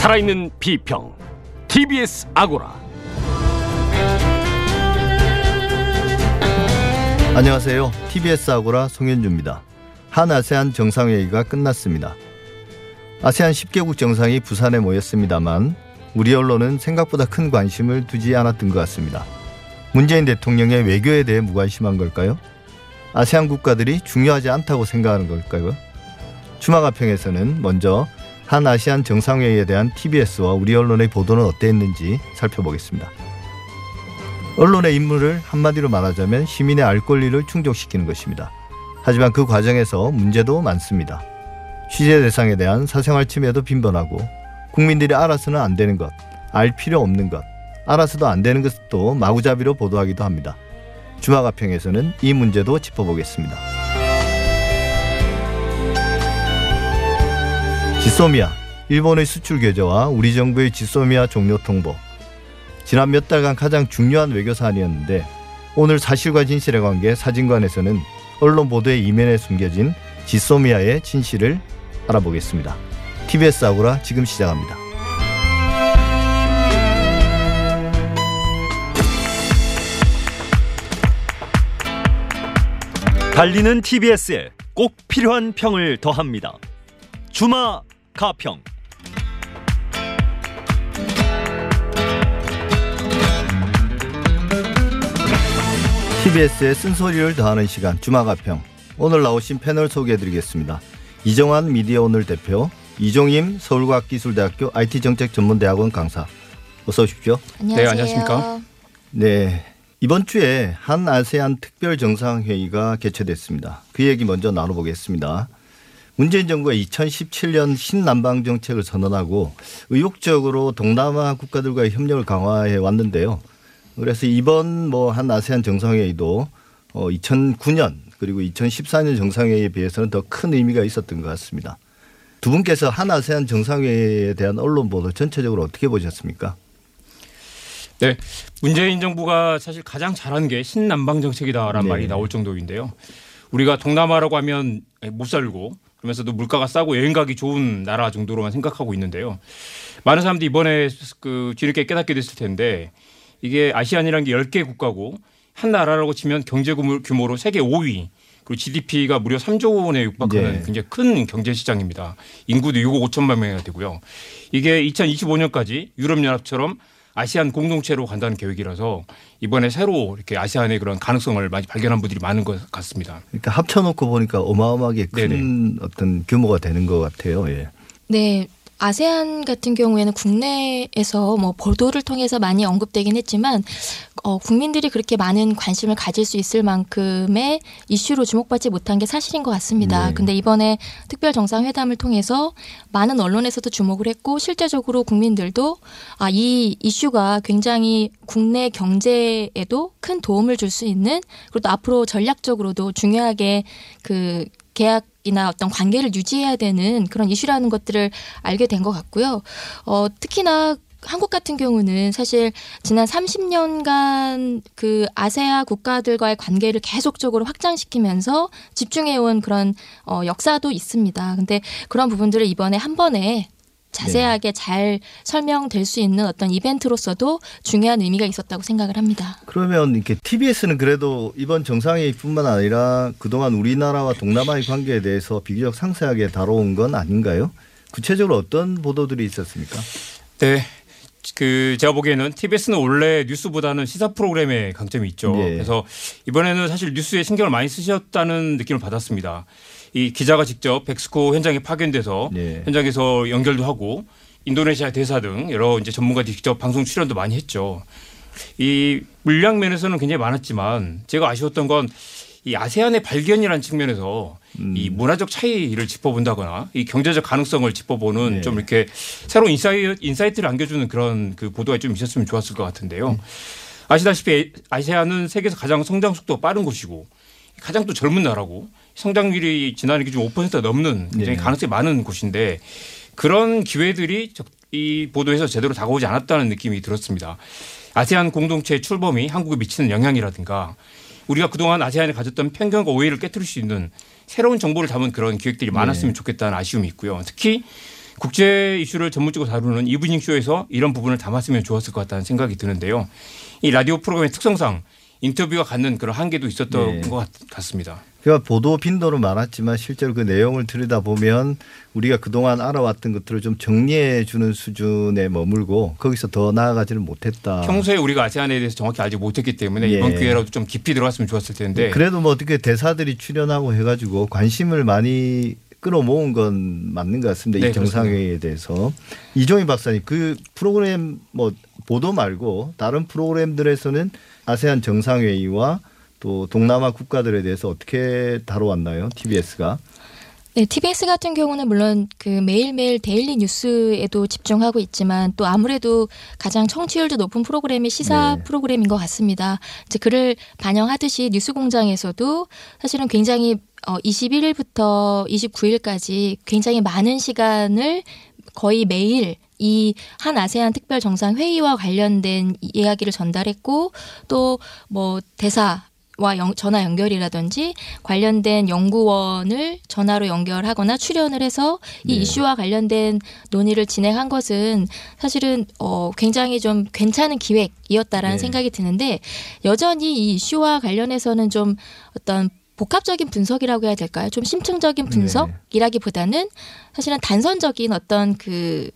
살아있는 비평 TBS 아고라 안녕하세요. TBS 아고라 송현주입니다. 한 아세안 정상회의가 끝났습니다. 아세안 10개국 정상이 부산에 모였습니다만 우리 언론은 생각보다 큰 관심을 두지 않았던 것 같습니다. 문재인 대통령의 외교에 대해 무관심한 걸까요? 아세안 국가들이 중요하지 않다고 생각하는 걸까요? 주마가평에서는 먼저 한 아시안 정상회의에 대한 TBS와 우리 언론의 보도는 어땠는지 살펴보겠습니다. 언론의 임무를 한마디로 말하자면 시민의 알 권리를 충족시키는 것입니다. 하지만 그 과정에서 문제도 많습니다. 취재 대상에 대한 사생활 침해도 빈번하고 국민들이 알아서는 안 되는 것, 알 필요 없는 것, 알아서도 안 되는 것도 마구잡이로 보도하기도 합니다. 주마가평에서는 이 문제도 짚어보겠습니다. 지소미아, 일본의 수출 규제와 우리 정부의 지소미아 종료 통보. 지난 몇 달간 가장 중요한 외교 사안이었는데 오늘 사실과 진실의 관계 사진관에서는 언론 보도의 이면에 숨겨진 지소미아의 진실을 알아보겠습니다. TBS 아고라 지금 시작합니다. 달리는 TBS에 꼭 필요한 평을 더합니다. 주마 가평. TBS의 쓴소리를 더하는 시간 주마가평 오늘 나오신 패널 소개해드리겠습니다. 이정환 미디어 오늘 대표 이종임 서울과학기술대학교 IT정책전문대학원 강사 어서 오십시오. 안녕하세요. 네, 안녕하십니까? 네 이번 주에 한 아세안 특별 정상회의가 개최됐습니다. 그 얘기 먼저 나눠보겠습니다. 문재인 정부가 2017년 신남방 정책을 선언하고 의욕적으로 동남아 국가들과의 협력을 강화해 왔는데요. 그래서 이번 뭐 한 아세안 정상회의도 어 2009년 그리고 2014년 정상회의에 비해서는 더 큰 의미가 있었던 것 같습니다. 두 분께서 한 아세안 정상회의에 대한 언론 보도 전체적으로 어떻게 보셨습니까? 네. 문재인 정부가 사실 가장 잘한 게 신남방 정책이다라는 네. 말이 나올 정도인데요. 우리가 동남아라고 하면 못 살고 그러면서도 물가가 싸고 여행 가기 좋은 나라 정도로만 생각하고 있는데요. 많은 사람들이 이번에 그 뒤늦게 깨닫게 됐을 텐데 이게 아시안이라는 게 10개 국가고 한 나라라고 치면 경제 규모- 규모로 세계 5위 그리고 GDP가 무려 3조 원에 육박하는 네. 굉장히 큰 경제 시장입니다. 인구도 6억 5천만 명이나 되고요. 이게 2025년까지 유럽연합처럼 아시안 공동체로 간다는 계획이라서 이번에 새로 이렇게 아시안의 그런 가능성을 많이 발견한 분들이 많은 것 같습니다. 그러니까 합쳐놓고 보니까 어마어마하게 큰 네네. 어떤 규모가 되는 것 같아요. 예. 네. 아세안 같은 경우에는 국내에서 뭐 보도를 통해서 많이 언급되긴 했지만 어, 국민들이 그렇게 많은 관심을 가질 수 있을 만큼의 이슈로 주목받지 못한 게 사실인 것 같습니다. 네. 근데 이번에 특별 정상회담을 통해서 많은 언론에서도 주목을 했고 실제적으로 국민들도 아, 이 이슈가 굉장히 국내 경제에도 큰 도움을 줄 수 있는 그리고 또 앞으로 전략적으로도 중요하게 그 계약 이나 어떤 관계를 유지해야 되는 그런 이슈라는 것들을 알게 된 것 같고요. 어, 특히나 한국 같은 경우는 사실 지난 30년간 그 아세아 국가들과의 관계를 계속적으로 확장시키면서 집중해온 그런 어, 역사도 있습니다. 근데 그런 부분들을 이번에 한 번에 자세하게 잘 설명될 수 있는 어떤 이벤트로서도 중요한 의미가 있었다고 생각을 합니다. 그러면 이렇게 TBS는 그래도 이번 정상회의뿐만 아니라 그동안 우리나라와 동남아의 관계에 대해서 비교적 상세하게 다뤄온 건 아닌가요? 구체적으로 어떤 보도들이 있었습니까? 네. 그 제가 보기에는 TBS는 원래 뉴스보다는 시사 프로그램에 강점이 있죠. 네. 그래서 이번에는 사실 뉴스에 신경을 많이 쓰셨다는 느낌을 받았습니다. 이 기자가 직접 벡스코 현장에 파견돼서 네. 현장에서 연결도 하고 인도네시아 대사 등 여러 이제 전문가들이 직접 방송 출연도 많이 했죠. 이 물량 면에서는 굉장히 많았지만 제가 아쉬웠던 건 이 아세안의 발견이라는 측면에서 음. 이 문화적 차이를 짚어본다거나 이 경제적 가능성을 짚어보는 네. 좀 이렇게 새로운 insi-, insight를 안겨주는 그런 그 보도가 좀 있었으면 좋았을 것 같은데요. 아시다시피 아세안은 세계에서 가장 성장 속도가 빠른 곳이고 가장 또 젊은 나라고 성장률이 지난해 기준 5% 넘는 굉장히 네. 가능성이 많은 곳인데 그런 기회들이 적- 이 보도에서 제대로 다가오지 않았다는 느낌이 들었습니다. 아세안 공동체의 출범이 한국에 미치는 영향이라든가 우리가 그동안 아세안에 가졌던 편견과 오해를 깨뜨릴 수 있는 새로운 정보를 담은 그런 기획들이 많았으면 좋겠다는 아쉬움이 있고요. 특히 국제 이슈를 전문적으로 다루는 이브닝 쇼에서 이런 부분을 담았으면 좋았을 것 같다는 생각이 드는데요. 이 라디오 프로그램의 특성상 인터뷰가 갖는 그런 한계도 있었던 네. 것 같- 같습니다. 그러니까 보도 빈도는 많았지만 실제로 그 내용을 들여다 보면 우리가 그동안 알아왔던 것들을 좀 정리해 주는 수준에 머물고 거기서 더 나아가지는 못했다. 평소에 우리가 아세안에 대해서 정확히 알지 못했기 때문에 예. 이번 기회라도 좀 깊이 들어갔으면 좋았을 텐데 그래도 뭐 어떻게 대사들이 출연하고 해가지고 관심을 많이 끌어모은 건 맞는 것 같습니다. 네, 이 정상회의에 대해서 이종희 박사님 그 프로그램 뭐 보도 말고 다른 프로그램들에서는 아세안 정상회의와 또 동남아 국가들에 대해서 어떻게 다뤄왔나요? TBS가 네, TBS 같은 경우는 물론 그 매일매일 daily 뉴스에도 집중하고 있지만 또 아무래도 가장 청취율도 높은 프로그램이 시사 네. 프로그램인 것 같습니다. 이제 그를 반영하듯이 뉴스 공장에서도 사실은 굉장히 어 21일부터 29일까지 굉장히 많은 시간을 거의 매일 이한 아세안 특별 정상 회의와 관련된 이- 이야기를 전달했고 또 뭐 대사 와 연- 전화 연결이라든지 관련된 연구원을 전화로 연결하거나 출연을 해서 이 네. 이슈와 관련된 논의를 진행한 것은 사실은 어 굉장히 좀 괜찮은 기획이었다라는 네. 생각이 드는데 여전히 이 이슈와 관련해서는 좀 어떤 복합적인 분석이라고 해야 될까요? 좀 심층적인 네. 분석이라기보다는 사실은 단선적인 어떤 그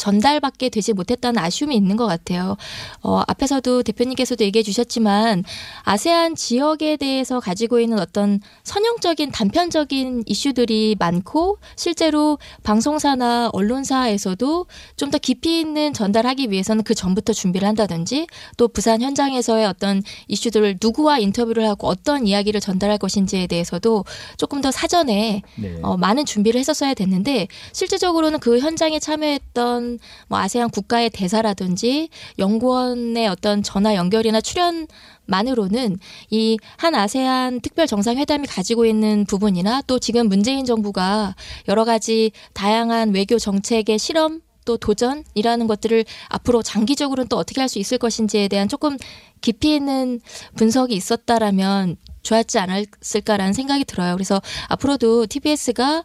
전달밖에 되지 못했다는 아쉬움이 있는 것 같아요. 어, 앞에서도 대표님께서도 얘기해 주셨지만 아세안 지역에 대해서 가지고 있는 어떤 선형적인 단편적인 이슈들이 많고 실제로 방송사나 언론사에서도 좀 더 깊이 있는 전달하기 위해서는 그 전부터 준비를 한다든지 또 부산 현장에서의 어떤 이슈들을 누구와 인터뷰를 하고 어떤 이야기를 전달할 것인지에 대해서도 조금 더 사전에 네. 어, 많은 준비를 했었어야 됐는데 실질적으로는 그 현장에 참여했던 뭐 아세안 국가의 대사라든지 연구원의 어떤 전화 연결이나 출연만으로는 이 한 아세안 특별 정상회담이 가지고 있는 부분이나 또 지금 문재인 정부가 여러 가지 다양한 외교 정책의 실험 또 도전이라는 것들을 앞으로 장기적으로는 또 어떻게 할 수 있을 것인지에 대한 조금 깊이 있는 분석이 있었다라면 좋았지 않았을까라는 생각이 들어요. 그래서 앞으로도 TBS가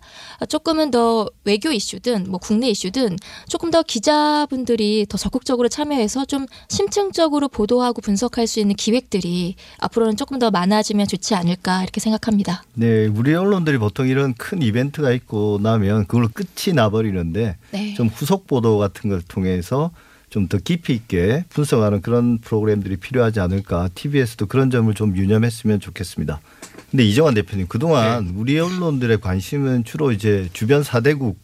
조금은 더 외교 이슈든 뭐 국내 이슈든 조금 더 기자분들이 더 적극적으로 참여해서 좀 심층적으로 보도하고 분석할 수 있는 기획들이 앞으로는 조금 더 많아지면 좋지 않을까 이렇게 생각합니다. 네, 우리 언론들이 보통 이런 큰 이벤트가 있고 나면 그걸로 끝이 나버리는데 네. 좀 후속 보도 같은 걸 통해서 좀 더 깊이 있게 분석하는 그런 프로그램들이 필요하지 않을까. TBS도 그런 점을 좀 유념했으면 좋겠습니다. 근데 이정환 대표님 그동안 우리 언론들의 관심은 주로 이제 주변 사대국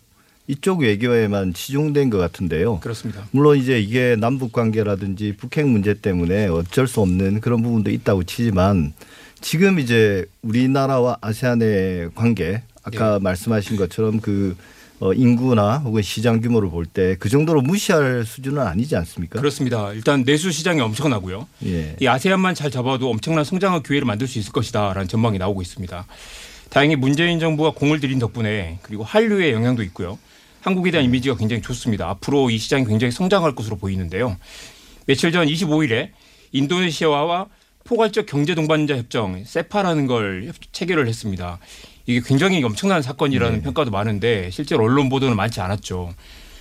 이쪽 외교에만 치중된 것 같은데요. 그렇습니다. 물론 이제 이게 남북 관계라든지 북핵 문제 때문에 어쩔 수 없는 그런 부분도 있다고 치지만 지금 이제 우리나라와 아세안의 관계 아까 말씀하신 것처럼 그 어, 인구나 혹은 시장 규모를 볼 때 그 정도로 무시할 수준은 아니지 않습니까? 그렇습니다. 일단 내수 시장이 엄청나고요. 예. 이 아세안만 잘 잡아도 엄청난 성장의 기회를 만들 수 있을 것이다라는 전망이 나오고 있습니다. 다행히 문재인 정부가 공을 들인 덕분에 그리고 한류의 영향도 있고요. 한국에 대한 이미지가 굉장히 좋습니다. 앞으로 이 시장이 굉장히 성장할 것으로 보이는데요. 며칠 전 25일에 인도네시아와 포괄적 경제 동반자 협정 세파라는 걸 협- 체결을 했습니다. 이게 굉장히 엄청난 사건이라는 평가도 많은데 실제로 언론 보도는 많지 않았죠.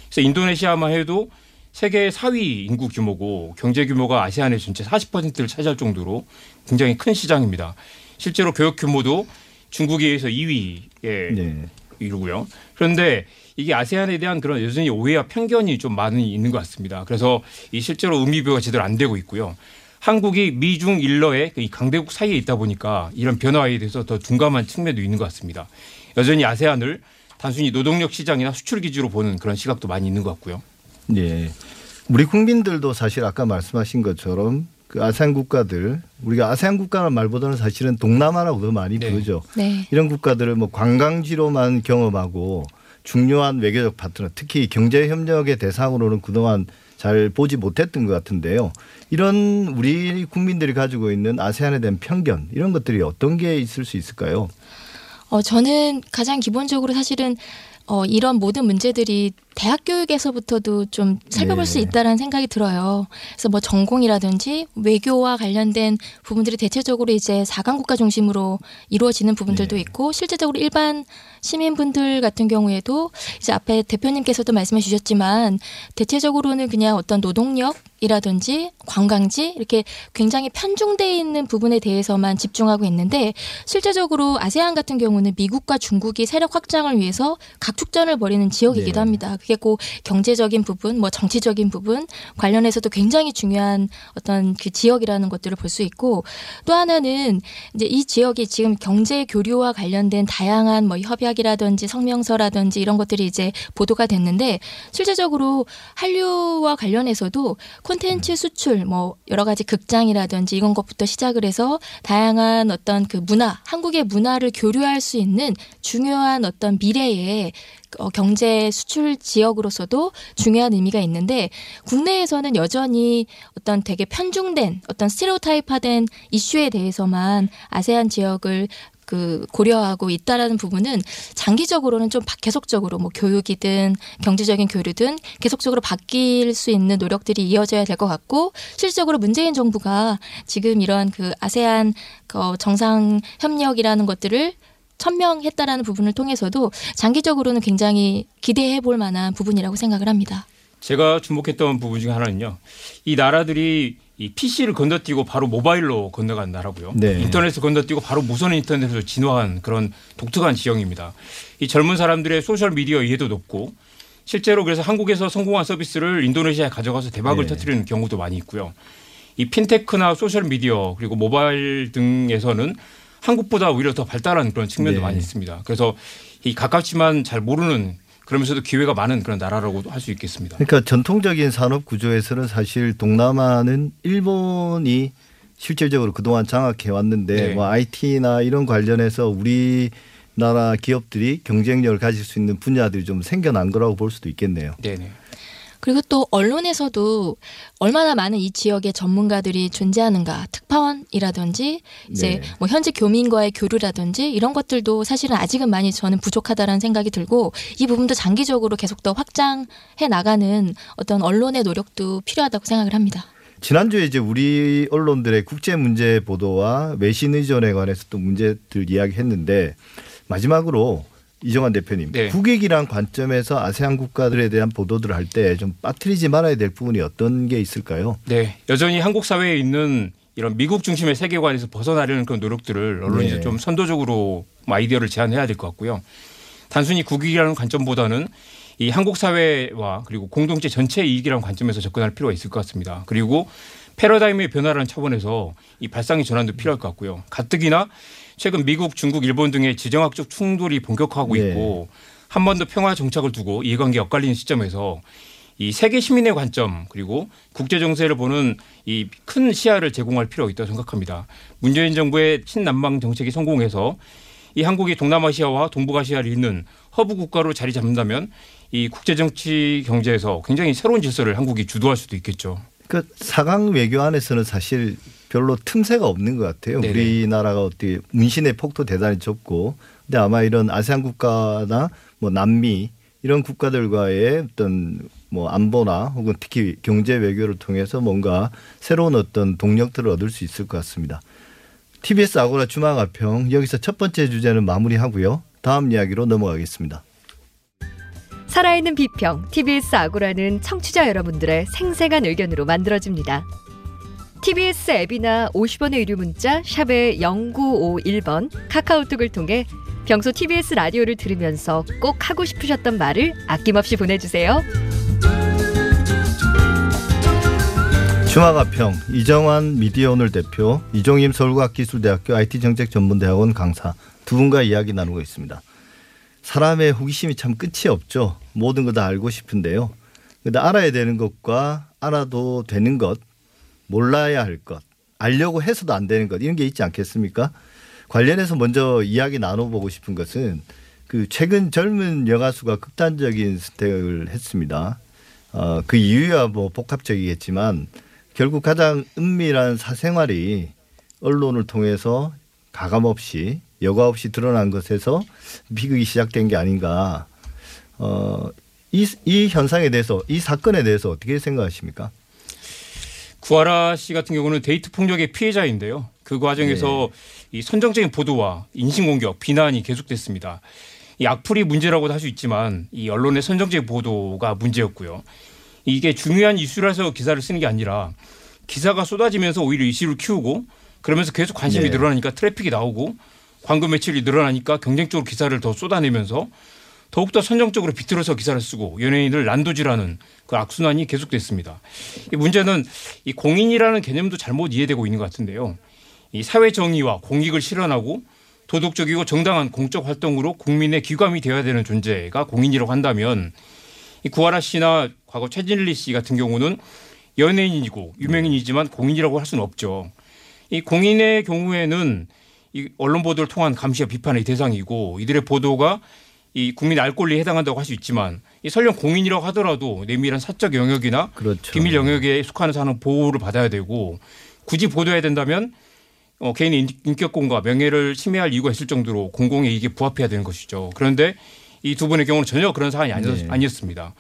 그래서 인도네시아만 해도 세계 4위 인구 규모고 경제 규모가 아세안의 전체 40%를 차지할 정도로 굉장히 큰 시장입니다. 실제로 교육 규모도 중국에 의해서 2위에 네. 이루고요. 그런데 이게 아세안에 대한 그런 여전히 오해와 편견이 좀 많이 있는 것 같습니다. 그래서 이 실제로 의미 부여가 제대로 안 되고 있고요. 한국이 미중 일러의 이 강대국 사이에 있다 보니까 이런 변화에 대해서 더 둔감한 측면도 있는 것 같습니다. 여전히 아세안을 단순히 노동력 시장이나 수출 기지로 보는 그런 시각도 많이 있는 것 같고요. 예. 우리 국민들도 사실 아까 말씀하신 것처럼 그 아세안 국가들 우리가 아세안 국가라는 말보다는 사실은 동남아라고 더 많이 네. 부르죠. 네. 이런 국가들을 뭐 관광지로만 경험하고 중요한 외교적 파트너 특히 경제 협력의 대상으로는 그동안 잘 보지 못했던 것 같은데요. 이런 우리 국민들이 가지고 있는 아세안에 대한 편견 이런 것들이 어떤 게 있을 수 있을까요? 어, 저는 가장 기본적으로 사실은 어, 이런 모든 문제들이 대학 교육에서부터도 좀 살펴볼 네. 수 있다라는 생각이 들어요. 그래서 뭐 전공이라든지 외교와 관련된 부분들이 대체적으로 이제 사강 국가 중심으로 이루어지는 부분들도 네. 있고 실제적으로 일반 시민분들 같은 경우에도 이제 앞에 대표님께서도 말씀해 주셨지만 대체적으로는 그냥 어떤 노동력 이라든지 관광지 이렇게 굉장히 편중돼 있는 부분에 대해서만 집중하고 있는데 실제적으로 아세안 같은 경우는 미국과 중국이 세력 확장을 위해서 각축전을 벌이는 지역이기도 네. 합니다. 그게 꼭 경제적인 부분, 뭐 정치적인 부분 관련해서도 굉장히 중요한 어떤 그 지역이라는 것들을 볼 수 있고 또 하나는 이제 이 지역이 지금 경제 교류와 관련된 다양한 뭐 협약이라든지 성명서라든지 이런 것들이 이제 보도가 됐는데 실제적으로 한류와 관련해서도 콘텐츠 수출 뭐 여러 가지 극장이라든지 이런 것부터 시작을 해서 다양한 어떤 그 문화 한국의 문화를 교류할 수 있는 중요한 어떤 미래의 어, 경제 수출 지역으로서도 중요한 의미가 있는데 국내에서는 여전히 어떤 되게 편중된 어떤 스테레오타입화된 이슈에 대해서만 아세안 지역을 그 고려하고 있다라는 부분은 장기적으로는 좀 바- 계속적으로 뭐 교육이든 경제적인 교류든 계속적으로 바뀔 수 있는 노력들이 이어져야 될 것 같고 실질적으로 문재인 정부가 지금 이런 그 아세안 그 정상 협력이라는 것들을 천명했다라는 부분을 통해서도 장기적으로는 굉장히 기대해 볼 만한 부분이라고 생각을 합니다. 제가 주목했던 부분 중에 하나는요. 이 나라들이 이 PC를 건너뛰고 바로 모바일로 건너간 나라고요. 네. 인터넷을 건너뛰고 바로 무선 인터넷으로 진화한 그런 독특한 지형입니다. 이 젊은 사람들의 소셜 미디어 이해도 높고 실제로 그래서 한국에서 성공한 서비스를 인도네시아에 가져가서 대박을 네. 터뜨리는 경우도 많이 있고요. 이 핀테크나 소셜 미디어 그리고 모바일 등에서는 한국보다 오히려 더 발달한 그런 측면도 네. 많이 있습니다. 그래서 이 가깝지만 잘 모르는 그러면서도 기회가 많은 그런 나라라고 할 수 있겠습니다. 그러니까 전통적인 산업 구조에서는 사실 동남아는 일본이 실질적으로 그동안 장악해 왔는데 네. 뭐 IT나 이런 관련해서 우리 나라 기업들이 경쟁력을 가질 수 있는 분야들이 좀 생겨난 거라고 볼 수도 있겠네요. 네네. 그리고 또 언론에서도 얼마나 많은 이 지역의 전문가들이 존재하는가 특파원이라든지 이제 네. 뭐 현지 교민과의 교류라든지 이런 것들도 사실은 아직은 많이 저는 부족하다라는 생각이 들고 이 부분도 장기적으로 계속 더 확장해 나가는 어떤 언론의 노력도 필요하다고 생각을 합니다. 지난주에 이제 우리 언론들의 국제 문제 보도와 외신 의존에 관해서 또 문제들 이야기했는데 마지막으로 이정환 대표님 네. 국익이란 관점에서 아세안 국가들에 대한 보도들을 할 때 좀 빠뜨리지 말아야 될 부분이 어떤 게 있을까요? 네, 여전히 한국 사회에 있는 이런 미국 중심의 세계관에서 벗어나려는 그런 노력들을 언론이 네. 좀 선도적으로 뭐 아이디어를 제안해야 될 것 같고요. 단순히 국익이라는 관점보다는 이 한국 사회와 그리고 공동체 전체 이익이라는 관점에서 접근할 필요가 있을 것 같습니다. 그리고 패러다임의 변화라는 차원에서 이 발상의 전환도 필요할 것 같고요. 가뜩이나 최근 미국, 중국, 일본 등의 지정학적 충돌이 본격화하고 네. 있고 한반도 평화 정착을 두고 이해관계 엇갈리는 시점에서 이 세계 시민의 관점 그리고 국제 정세를 보는 이 큰 시야를 제공할 필요가 있다고 생각합니다. 문재인 정부의 신남방 정책이 성공해서 이 한국이 동남아시아와 동북아시아를 잇는 허브 국가로 자리 잡는다면 이 국제 정치 경제에서 굉장히 새로운 질서를 한국이 주도할 수도 있겠죠. 그 사강 외교 안에서는 사실 별로 틈새가 없는 것 같아요. 네네. 우리나라가 어떻게 문신의 폭도 대단히 좁고, 근데 아마 이런 아세안 국가나 뭐 남미 이런 국가들과의 어떤 뭐 안보나 혹은 특히 경제 외교를 통해서 뭔가 새로운 어떤 동력들을 얻을 수 있을 것 같습니다. TBS 아고라 주마가평 여기서 첫 번째 주제는 마무리하고요. 다음 이야기로 넘어가겠습니다. 살아있는 비평 TBS 아고라는 청취자 여러분들의 생생한 의견으로 만들어집니다. TBS 앱이나 50원의 유료 문자 샵의 0951번 카카오톡을 통해 평소 TBS 라디오를 들으면서 꼭 하고 싶으셨던 말을 아낌없이 보내주세요. 주마가평 이정환 미디어오늘 대표 이종임 서울과학기술대학교 IT정책전문대학원 강사 두 분과 이야기 나누고 있습니다. 사람의 호기심이 참 끝이 없죠. 모든 거 다 알고 싶은데요. 근데 알아야 되는 것과 알아도 되는 것, 몰라야 할 것, 알려고 해서도 안 되는 것 이런 게 있지 않겠습니까? 관련해서 먼저 이야기 나눠보고 싶은 것은 그 최근 젊은 여가수가 극단적인 선택을 했습니다. 어, 그 이유야 뭐 복합적이겠지만 결국 가장 은밀한 사생활이 언론을 통해서 가감 없이 여과 없이 드러난 것에서 비극이 시작된 게 아닌가. 어, 이, 이 현상에 대해서 이 사건에 대해서 어떻게 생각하십니까? 구하라 씨 같은 경우는 데이트 폭력의 피해자인데요. 그 과정에서 이 선정적인 보도와 인신 공격, 비난이 계속됐습니다. 이 악플이 문제라고도 할 수 있지만 이 언론의 선정적인 보도가 문제였고요. 이게 중요한 이슈라서 기사를 쓰는 게 아니라 기사가 쏟아지면서 오히려 이슈를 키우고 그러면서 계속 관심이 네. 늘어나니까 트래픽이 나오고 광고 매출이 늘어나니까 경쟁적으로 기사를 더 쏟아내면서 더욱더 선정적으로 비틀어서 기사를 쓰고 연예인을 난도질하는 그 악순환이 계속됐습니다. 이 문제는 이 공인이라는 개념도 잘못 이해되고 있는 것 같은데요. 이 사회 정의와 공익을 실현하고 도덕적이고 정당한 공적 활동으로 국민의 기감이 되어야 되는 존재가 공인이라고 한다면 이 구하라 씨나 과거 최진리 씨 같은 경우는 연예인이고 유명인이지만 공인이라고 할 수는 없죠. 이 공인의 경우에는 이 언론 보도를 통한 감시와 비판의 대상이고 이들의 보도가 이 국민 알 권리에 해당한다고 할 수 있지만 이 설령 공인이라고 하더라도 내밀한 사적 영역이나 그렇죠. 비밀 영역에 속하는 사람은 보호를 받아야 되고 굳이 보도해야 된다면 어, 개인의 인- 인격권과 명예를 침해할 이유가 있을 정도로 공공의 이익에 부합해야 되는 것이죠. 그런데 이 두 분의 경우는 전혀 그런 사안이 아니었, 네. 아니었습니다.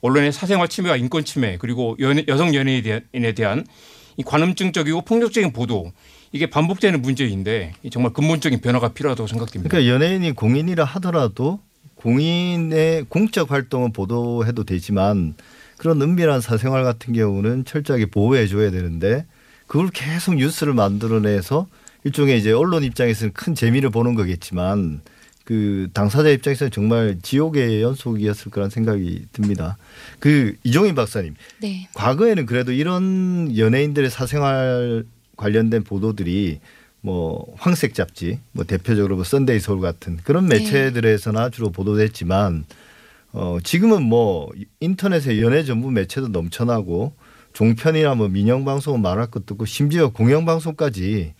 언론의 사생활 침해와 인권 침해 그리고 연, 여성 연예인에 대한 이 관음증적이고 폭력적인 보도 이게 반복되는 문제인데 이 정말 근본적인 변화가 필요하다고 생각됩니다. 그러니까 연예인이 공인이라 하더라도 공인의 공적 활동은 보도해도 되지만 그런 은밀한 사생활 같은 경우는 철저하게 보호해 줘야 되는데 그걸 계속 뉴스를 만들어내서 일종의 이제 언론 입장에서는 큰 재미를 보는 거겠지만 그 당사자 입장에서는 정말 지옥의 연속이었을 거란 생각이 듭니다. 그 이종인 박사님, 네. 과거에는 그래도 이런 연예인들의 사생활 관련된 보도들이 뭐 황색 잡지, 뭐 대표적으로 뭐 썬데이 서울 같은 그런 네. 매체들에서나 주로 보도됐지만 어 지금은 뭐 인터넷에 연예 전문 매체도 넘쳐나고 종편이나 뭐 민영 방송은 말할 것도 없고 심지어 공영 방송까지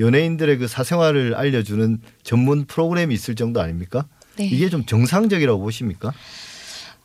연예인들의 그 사생활을 알려주는 전문 프로그램이 있을 정도 아닙니까? 네. 이게 좀 정상적이라고 보십니까?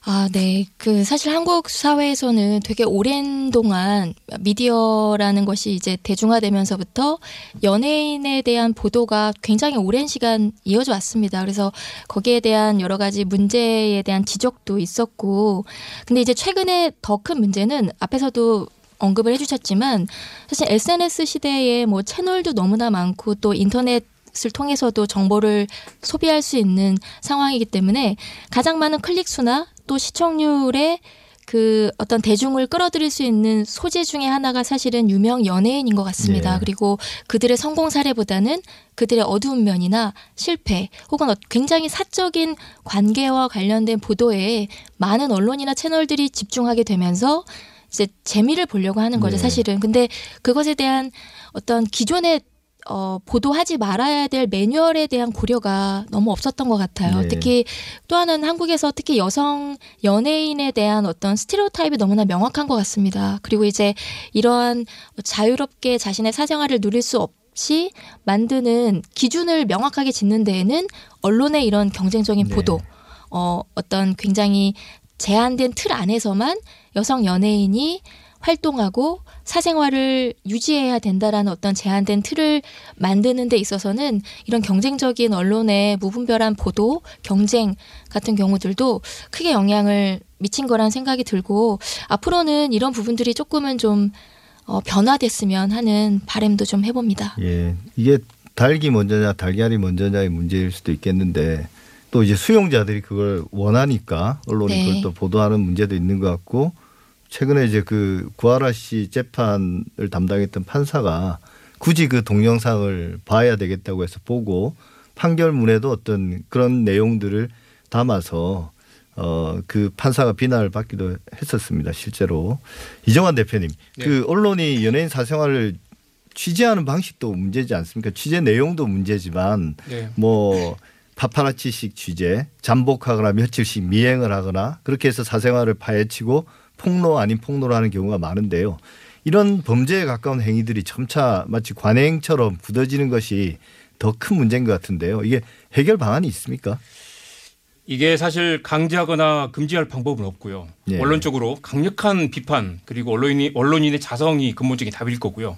아, 네. 그 사실 한국 사회에서는 되게 오랜 동안 미디어라는 것이 이제 대중화되면서부터 연예인에 대한 보도가 굉장히 오랜 시간 이어져 왔습니다. 그래서 거기에 대한 여러 가지 문제에 대한 지적도 있었고 근데 이제 최근에 더 큰 문제는 앞에서도 언급을 해주셨지만 사실 SNS 시대에 뭐 채널도 너무나 많고 또 인터넷 을 통해서도 정보를 소비할 수 있는 상황이기 때문에 가장 많은 클릭 수나 또 시청률에 그 어떤 대중을 끌어들일 수 있는 소재 중에 하나가 사실은 유명 연예인인 것 같습니다. 네. 그리고 그들의 성공 사례보다는 그들의 어두운 면이나 실패 혹은 어- 굉장히 사적인 관계와 관련된 보도에 많은 언론이나 채널들이 집중하게 되면서 이제 재미를 보려고 하는 거죠, 네. 사실은. 근데 그것에 대한 어떤 기존의 어, 보도하지 말아야 될 매뉴얼에 대한 고려가 너무 없었던 것 같아요. 네. 특히 또 하나는 한국에서 특히 여성 연예인에 대한 어떤 스티레오타입이 너무나 명확한 것 같습니다. 그리고 이제 이러한 자유롭게 자신의 사생활을 누릴 수 없이 만드는 기준을 명확하게 짓는 데에는 언론의 이런 경쟁적인 네. 보도, 어, 어떤 굉장히 제한된 틀 안에서만 여성 연예인이 활동하고 사생활을 유지해야 된다라는 어떤 제한된 틀을 만드는 데 있어서는 이런 경쟁적인 언론의 무분별한 보도, 경쟁 같은 경우들도 크게 영향을 미친 거란 생각이 들고 앞으로는 이런 부분들이 조금은 좀 어, 변화됐으면 하는 바램도 좀 해봅니다. 예, 이게 닭이 먼저냐 달걀이 먼저냐의 문제일 수도 있겠는데 또 이제 수용자들이 그걸 원하니까 언론이 네. 그걸 또 보도하는 문제도 있는 것 같고 최근에 이제 그 구하라 씨 재판을 담당했던 판사가 굳이 그 동영상을 봐야 되겠다고 해서 보고 판결문에도 어떤 그런 내용들을 담아서 어 그 판사가 비난을 받기도 했었습니다 실제로 이정환 대표님 네. 그 언론이 연예인 사생활을 취재하는 방식도 문제지 않습니까? 취재 내용도 문제지만 네. 뭐 파파라치식 취재, 잠복하거나 며칠씩 미행을 하거나 그렇게 해서 사생활을 파헤치고 폭로 아닌 폭로를 하는 경우가 많은데요. 이런 범죄에 가까운 행위들이 점차 마치 관행처럼 굳어지는 것이 더 큰 문제인 것 같은데요. 이게 해결 방안이 있습니까? 이게 사실 강제하거나 금지할 방법은 없고요. 예. 원론적으로 강력한 비판 그리고 언론인이 언론인의 자성이 근본적인 답일 거고요.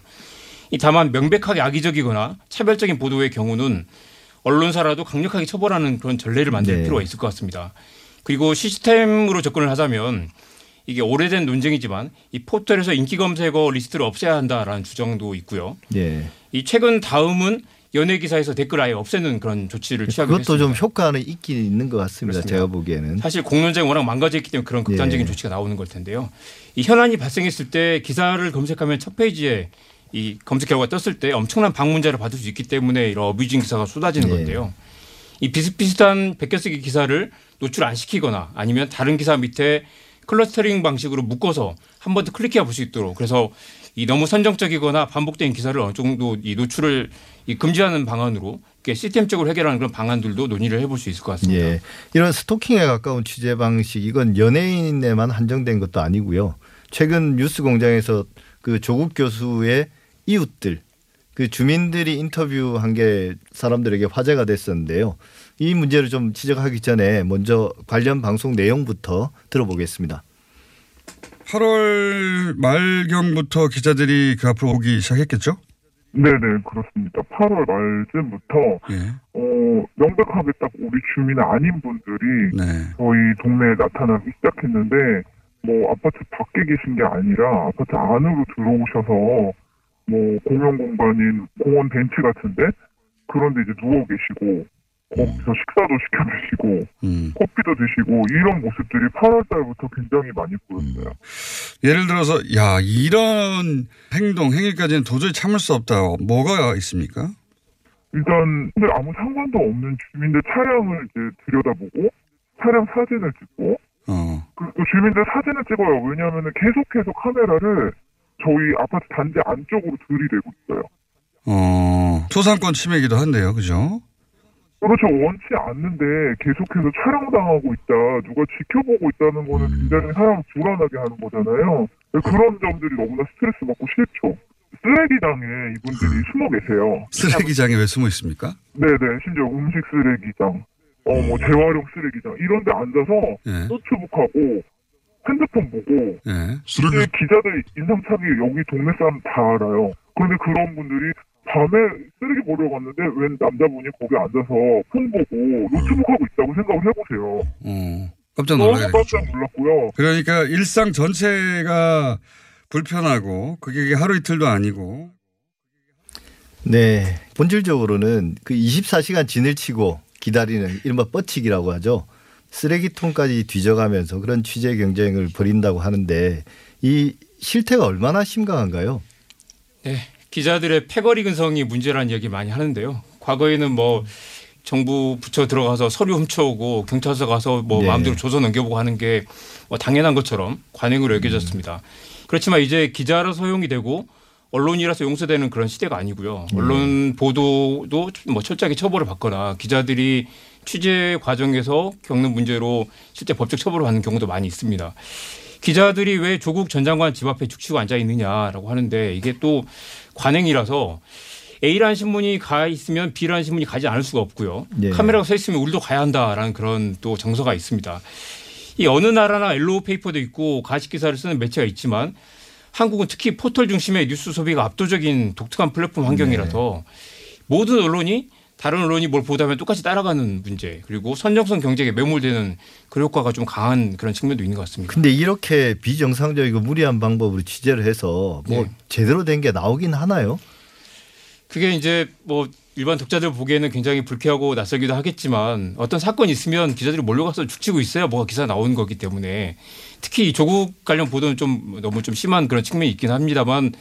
이 다만 명백하게 악의적이거나 차별적인 보도의 경우는 언론사라도 강력하게 처벌하는 그런 전례를 만들 네. 필요가 있을 것 같습니다. 그리고 시스템으로 접근을 하자면 이게 오래된 논쟁이지만 이 포털에서 인기 검색어 리스트를 없애야 한다라는 주장도 있고요. 예. 이 최근 다음은 연예 기사에서 댓글 아예 없애는 그런 조치를 취하기로 그것도 좀 했습니다. 효과는 있긴 있는 것 같습니다. 그렇습니다. 제가 보기에는. 사실 공론장이 워낙 망가져 있기 때문에 그런 극단적인 예. 조치가 나오는 걸 텐데요. 이 현안이 발생했을 때 기사를 검색하면 첫 페이지에 이 검색 결과가 떴을 때 엄청난 방문자를 받을 수 있기 때문에 이런 abusing 기사가 쏟아지는 예. 건데요. 이 비슷비슷한 베껴쓰기 기사를 노출 안 시키거나 아니면 다른 기사 밑에 clustering 방식으로 묶어서 한 번 더 클릭해 볼 수 있도록 그래서 이 너무 선정적이거나 반복된 기사를 어느 정도 이 노출을 이 금지하는 방안으로 이렇게 시스템적으로 해결하는 그런 방안들도 논의를 해볼 수 있을 것 같습니다. 예. 이런 스토킹에 가까운 취재 방식 이건 연예인에만 한정된 것도 아니고요. 최근 뉴스 공장에서 그 조국 교수의 이웃들 그 주민들이 인터뷰한 게 사람들에게 화제가 됐었는데요. 이 문제를 좀 지적하기 전에 먼저 관련 방송 내용부터 들어보겠습니다. 8월 말경부터 기자들이 그 앞으로 오기 시작했겠죠? 네네 그렇습니다. 8월 말쯤부터 예. 어, 명백하게 딱 우리 주민 아닌 분들이 네. 저희 동네에 나타나기 시작했는데 뭐 아파트 밖에 계신 게 아니라 아파트 안으로 들어오셔서 뭐 공용 공간인 공원 벤치 같은데 그런데 이제 누워 계시고 거기서 식사도 시켜 드시고 음. 커피도 드시고 이런 모습들이 8월 달부터 굉장히 많이 보였어요. 예를 들어서 야 이런 행동 행위까지는 도저히 참을 수 없다. 뭐가 있습니까? 일단 근데 아무 상관도 없는 주민들 차량을 이제 들여다보고 차량 사진을 찍고 어. 그리고 주민들 사진을 찍어요. 왜냐하면 계속해서 카메라를 저희 아파트 단지 안쪽으로 들이대고 있어요. 어. 소상권 침해이기도 한데요. 그죠? 그렇죠. 원치 않는데 계속해서 촬영당하고 있다. 누가 지켜보고 있다는 거는 굉장히 사람 불안하게 하는 거잖아요. 그런 점들이 너무나 스트레스 받고 싫죠. 쓰레기장에 이분들이 숨어 계세요. 쓰레기장에 왜 숨어 있습니까? 네네. 심지어 음식 쓰레기장, 어, 뭐 재활용 쓰레기장 이런 데 앉아서 예. 노트북하고 핸드폰 보고 예. 이제 기자들 인상착의 여기 동네 사람 다 알아요. 그런데 그런 분들이 밤에 쓰레기 버리러 갔는데 웬 남자분이 거기 앉아서 폰 보고 노트북 하고 있다고 생각을 해보세요. 어. 깜짝 놀라게. 깜짝 놀랐고요. 그러니까 일상 전체가 불편하고 그게 하루 이틀도 아니고 네. 본질적으로는 그 24시간 진을 치고 기다리는 이른바 뻗치기라고 하죠. 쓰레기통까지 뒤져가면서 그런 취재 경쟁을 벌인다고 하는데 이 실태가 얼마나 심각한가요? 네, 기자들의 패거리 근성이 문제라는 얘기 많이 하는데요. 과거에는 뭐 정부 부처 들어가서 서류 훔쳐오고 경찰서 가서 뭐 네. 마음대로 조서 넘겨보고 하는 게 뭐 당연한 것처럼 관행으로 여겨졌습니다. 그렇지만 이제 기자라서 허용이 되고 언론이라서 용서되는 그런 시대가 아니고요. 언론 보도도 뭐 철저하게 처벌을 받거나 기자들이 취재 과정에서 겪는 문제로 실제 법적 처벌을 받는 경우도 많이 있습니다. 기자들이 왜 조국 전 장관 집 앞에 죽치고 앉아 있느냐라고 하는데 이게 또 관행이라서 A라는 신문이 가 있으면 B라는 신문이 가지 않을 수가 없고요. 예. 카메라가 서 있으면 우리도 가야 한다라는 그런 또 정서가 있습니다. 이 어느 나라나 yellow paper도 있고 가십 기사를 쓰는 매체가 있지만 한국은 특히 포털 중심의 뉴스 소비가 압도적인 독특한 플랫폼 환경이라서 모든 언론이 다른 언론이 뭘 보도하면 똑같이 따라가는 문제 그리고 선정성 경쟁에 매몰되는 그 효과가 좀 강한 그런 측면도 있는 것 같습니다. 근데 이렇게 비정상적이고 무리한 방법으로 취재를 해서 뭐 네. 제대로 된 게 나오긴 하나요? 그게 이제 뭐 일반 독자들 보기에는 굉장히 불쾌하고 낯설기도 하겠지만 어떤 사건이 있으면 기자들이 몰려가서 죽치고 있어야 뭐가 기사 나오는 거기 때문에 특히 이 조국 관련 보도는 좀 너무 좀 심한 그런 측면이 있긴 합니다만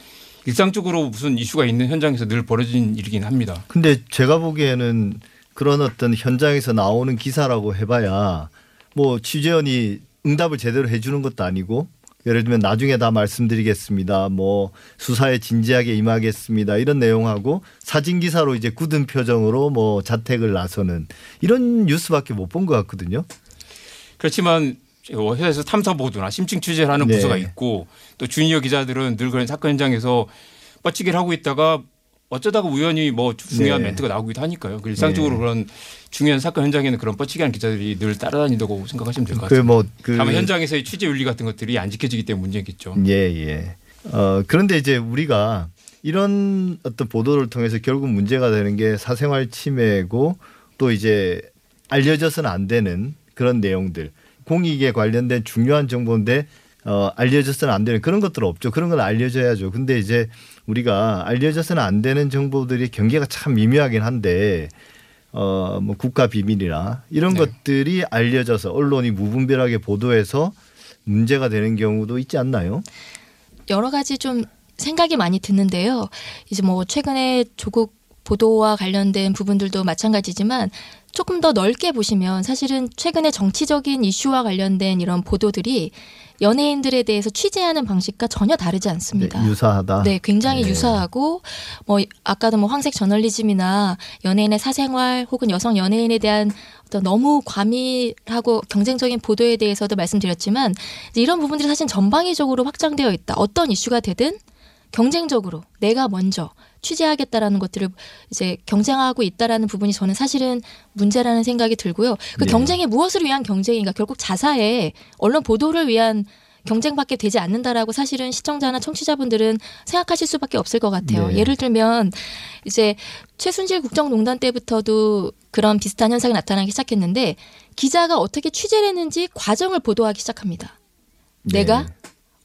일상적으로 무슨 이슈가 있는 현장에서 늘 벌어진 일이긴 합니다. 근데 제가 보기에는 그런 어떤 현장에서 나오는 기사라고 해봐야 뭐 취재원이 응답을 제대로 해주는 것도 아니고 예를 들면 나중에 다 말씀드리겠습니다. 뭐 수사에 진지하게 임하겠습니다. 이런 내용하고 사진 기사로 이제 굳은 표정으로 뭐 자택을 나서는 이런 뉴스밖에 못 본 것 같거든요. 그렇지만 회사에서 탐사 보도나 심층 취재를 하는 네. 부서가 있고 또 주니어 기자들은 늘 그런 사건 현장에서 뻗치기를 하고 있다가 어쩌다가 우연히 뭐 중요한 네. 멘트가 나오기도 하니까요. 그 일상적으로 네. 그런 중요한 사건 현장에는 그런 뻗치기하는 기자들이 늘 따라다닌다고 생각하시면 될것그 같습니다. 뭐그 다만 현장에서의 취재 윤리 같은 것들이 안 지켜지기 때문에 문제겠죠. 예, 예. 어, 그런데 이제 우리가 이런 어떤 보도를 통해서 결국 문제가 되는 게 사생활 침해고 또 이제 알려져서는 안 되는 그런 내용들. 공익에 관련된 중요한 정보인데 어, 알려져서는 안 되는 그런 것들 없죠. 그런 건 알려져야죠. 근데 이제 우리가 알려져서는 안 되는 정보들이 경계가 참 미묘하긴 한데 어, 뭐 국가 비밀이나 이런 네. 것들이 알려져서 언론이 무분별하게 보도해서 문제가 되는 경우도 있지 않나요? 여러 가지 좀 생각이 많이 드는데요. 이제 뭐 최근에 조국 보도와 관련된 부분들도 마찬가지지만 조금 더 넓게 보시면 사실은 최근에 정치적인 이슈와 관련된 이런 보도들이 연예인들에 대해서 취재하는 방식과 전혀 다르지 않습니다. 네, 유사하다. 네, 굉장히 네. 유사하고 뭐 아까도 뭐 황색 저널리즘이나 연예인의 사생활 혹은 여성 연예인에 대한 어떤 너무 과밀하고 경쟁적인 보도에 대해서도 말씀드렸지만 이제 이런 부분들이 사실 전방위적으로 확장되어 있다. 어떤 이슈가 되든 경쟁적으로 내가 먼저 취재하겠다라는 것들을 이제 경쟁하고 있다라는 부분이 저는 사실은 문제라는 생각이 들고요. 그 네. 경쟁이 무엇을 위한 경쟁인가? 결국 자사의 언론 보도를 위한 경쟁밖에 되지 않는다라고 사실은 시청자나 청취자분들은 생각하실 수밖에 없을 것 같아요. 네. 예를 들면 이제 최순실 국정농단 때부터도 그런 비슷한 현상이 나타나기 시작했는데 기자가 어떻게 취재를 했는지 과정을 보도하기 시작합니다. 네. 내가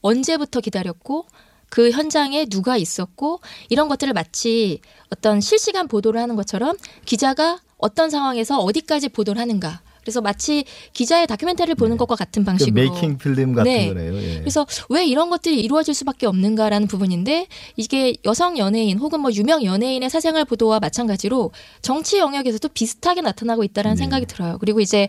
언제부터 기다렸고 그 현장에 누가 있었고 이런 것들을 마치 어떤 실시간 보도를 하는 것처럼 기자가 어떤 상황에서 어디까지 보도를 하는가. 그래서 마치 기자의 다큐멘터리를 보는 것과 같은 그 방식으로 메이킹 필름 같은 네. 거네요. 예. 그래서 왜 이런 것들이 이루어질 수밖에 없는가라는 부분인데 이게 여성 연예인 혹은 뭐 유명 연예인의 사생활 보도와 마찬가지로 정치 영역에서도 비슷하게 나타나고 있다라는 네. 생각이 들어요. 그리고 이제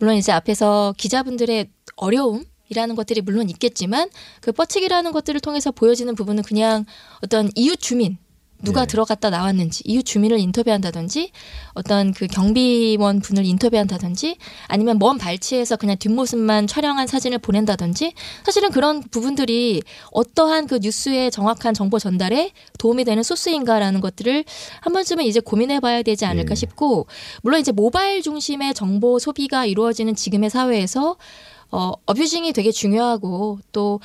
물론 이제 앞에서 기자분들의 어려움 이라는 것들이 물론 있겠지만 그 뻗치기라는 것들을 통해서 보여지는 부분은 그냥 어떤 이웃 주민 누가 네. 들어갔다 나왔는지 이웃 주민을 인터뷰한다든지 어떤 그 경비원 분을 인터뷰한다든지 아니면 먼 발치에서 그냥 뒷모습만 촬영한 사진을 보낸다든지 사실은 그런 부분들이 어떠한 그 뉴스의 정확한 정보 전달에 도움이 되는 소스인가라는 것들을 한 번쯤은 이제 고민해 봐야 되지 않을까 네. 싶고 물론 이제 모바일 중심의 정보 소비가 이루어지는 지금의 사회에서 어, 어뷰징이 되게 중요하고 또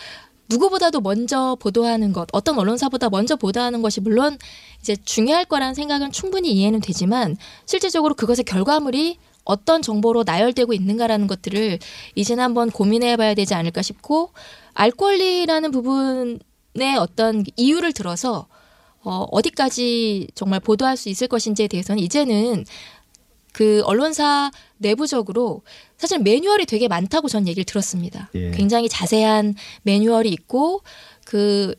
누구보다도 먼저 보도하는 것, 어떤 언론사보다 먼저 보도하는 것이 물론 이제 중요할 거라는 생각은 충분히 이해는 되지만 실제적으로 그것의 결과물이 어떤 정보로 나열되고 있는가라는 것들을 이제는 한번 고민해 봐야 되지 않을까 싶고 알 권리라는 부분의 어떤 이유를 들어서 어, 어디까지 정말 보도할 수 있을 것인지에 대해서는 이제는 그 언론사 내부적으로 사실 매뉴얼이 되게 많다고 전 얘기를 들었습니다. 예. 굉장히 자세한 매뉴얼이 있고 그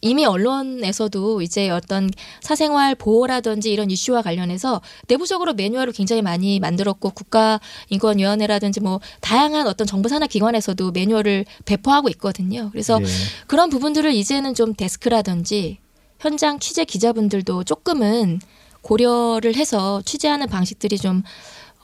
이미 언론에서도 이제 어떤 사생활 보호라든지 이런 이슈와 관련해서 내부적으로 매뉴얼을 굉장히 많이 만들었고 국가인권위원회라든지 뭐 다양한 어떤 정부 산하 기관에서도 매뉴얼을 배포하고 있거든요. 그래서 예. 그런 부분들을 이제는 좀 데스크라든지 현장 취재 기자분들도 조금은 고려를 해서 취재하는 방식들이 좀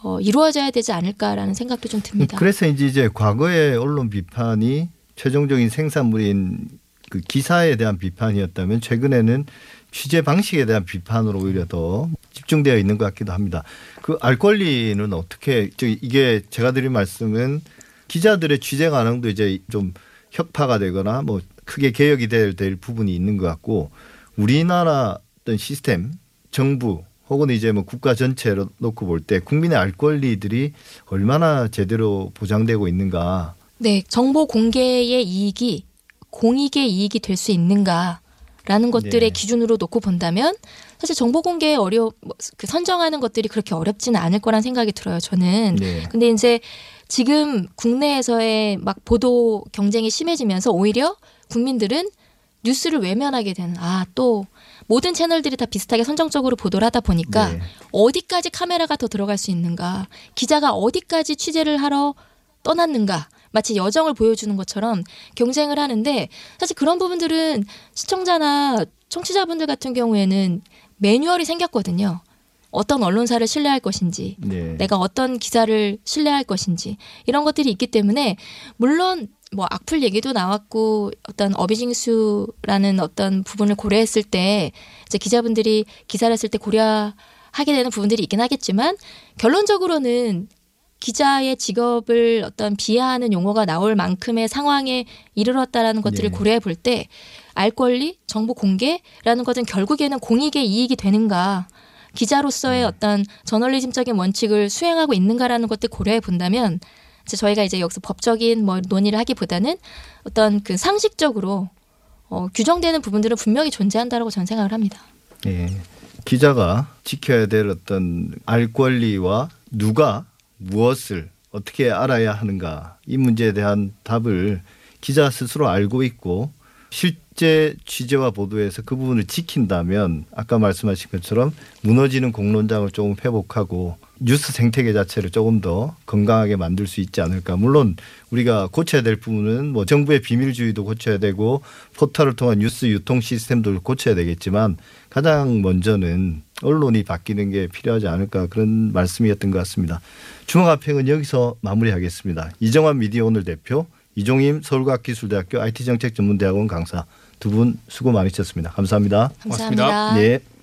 어, 이루어져야 되지 않을까라는 생각도 좀 듭니다. 그래서 이제 이제 과거의 언론 비판이 최종적인 생산물인 그 기사에 대한 비판이었다면 최근에는 취재 방식에 대한 비판으로 오히려 더 집중되어 있는 것 같기도 합니다. 그 알 권리는 어떻게 저 이게 제가 드린 말씀은 기자들의 취재 가능도 이제 좀 혁파가 되거나 뭐 크게 개혁이 될, 될 부분이 있는 것 같고 우리나라 어떤 시스템 정부 혹은 이제 뭐 국가 전체로 놓고 볼 때 국민의 알 권리들이 얼마나 제대로 보장되고 있는가. 네, 정보 공개의 이익이 공익의 이익이 될 수 있는가라는 것들의 네. 기준으로 놓고 본다면 사실 정보 공개에 어려 그 선정하는 것들이 그렇게 어렵지는 않을 거란 생각이 들어요. 저는. 네. 근데 이제 지금 국내에서의 막 보도 경쟁이 심해지면서 오히려 국민들은 뉴스를 외면하게 되는 아 또 모든 채널들이 다 비슷하게 선정적으로 보도를 하다 보니까 네. 어디까지 카메라가 더 들어갈 수 있는가 기자가 어디까지 취재를 하러 떠났는가 마치 여정을 보여주는 것처럼 경쟁을 하는데 사실 그런 부분들은 시청자나 청취자분들 같은 경우에는 매뉴얼이 생겼거든요. 어떤 언론사를 신뢰할 것인지 네. 내가 어떤 기사를 신뢰할 것인지 이런 것들이 있기 때문에 물론 뭐 악플 얘기도 나왔고 어떤 어비징수라는 어떤 부분을 고려했을 때 이제 기자분들이 기사를 쓸때 고려하게 되는 부분들이 있긴 하겠지만 결론적으로는 기자의 직업을 어떤 비하하는 용어가 나올 만큼의 상황에 이르렀다라는 것들을 네. 고려해 볼 때 알 권리, 정보 공개라는 것은 결국에는 공익의 이익이 되는가 기자로서의 네. 어떤 저널리즘적인 원칙을 수행하고 있는가라는 것들 고려해 본다면 이제 저희가 이제 여기서 법적인 뭐 논의를 하기보다는 어떤 그 상식적으로 어, 규정되는 부분들은 분명히 존재한다라고 저는 생각을 합니다. 예. 기자가 지켜야 될 어떤 알 권리와 누가 무엇을 어떻게 알아야 하는가 이 문제에 대한 답을 기자 스스로 알고 있고 실제 취재와 보도에서 그 부분을 지킨다면 아까 말씀하신 것처럼 무너지는 공론장을 조금 회복하고 뉴스 생태계 자체를 조금 더 건강하게 만들 수 있지 않을까. 물론 우리가 고쳐야 될 부분은 뭐 정부의 비밀주의도 고쳐야 되고 포털을 통한 뉴스 유통 시스템도 고쳐야 되겠지만 가장 먼저는 언론이 바뀌는 게 필요하지 않을까 그런 말씀이었던 것 같습니다. 주목합평은 여기서 마무리하겠습니다. 이정환 미디어 오늘 대표, 이종임 서울과학기술대학교 IT정책전문대학원 강사 두 분 수고 많으셨습니다. 감사합니다. 감사합니다. 고맙습니다. 네.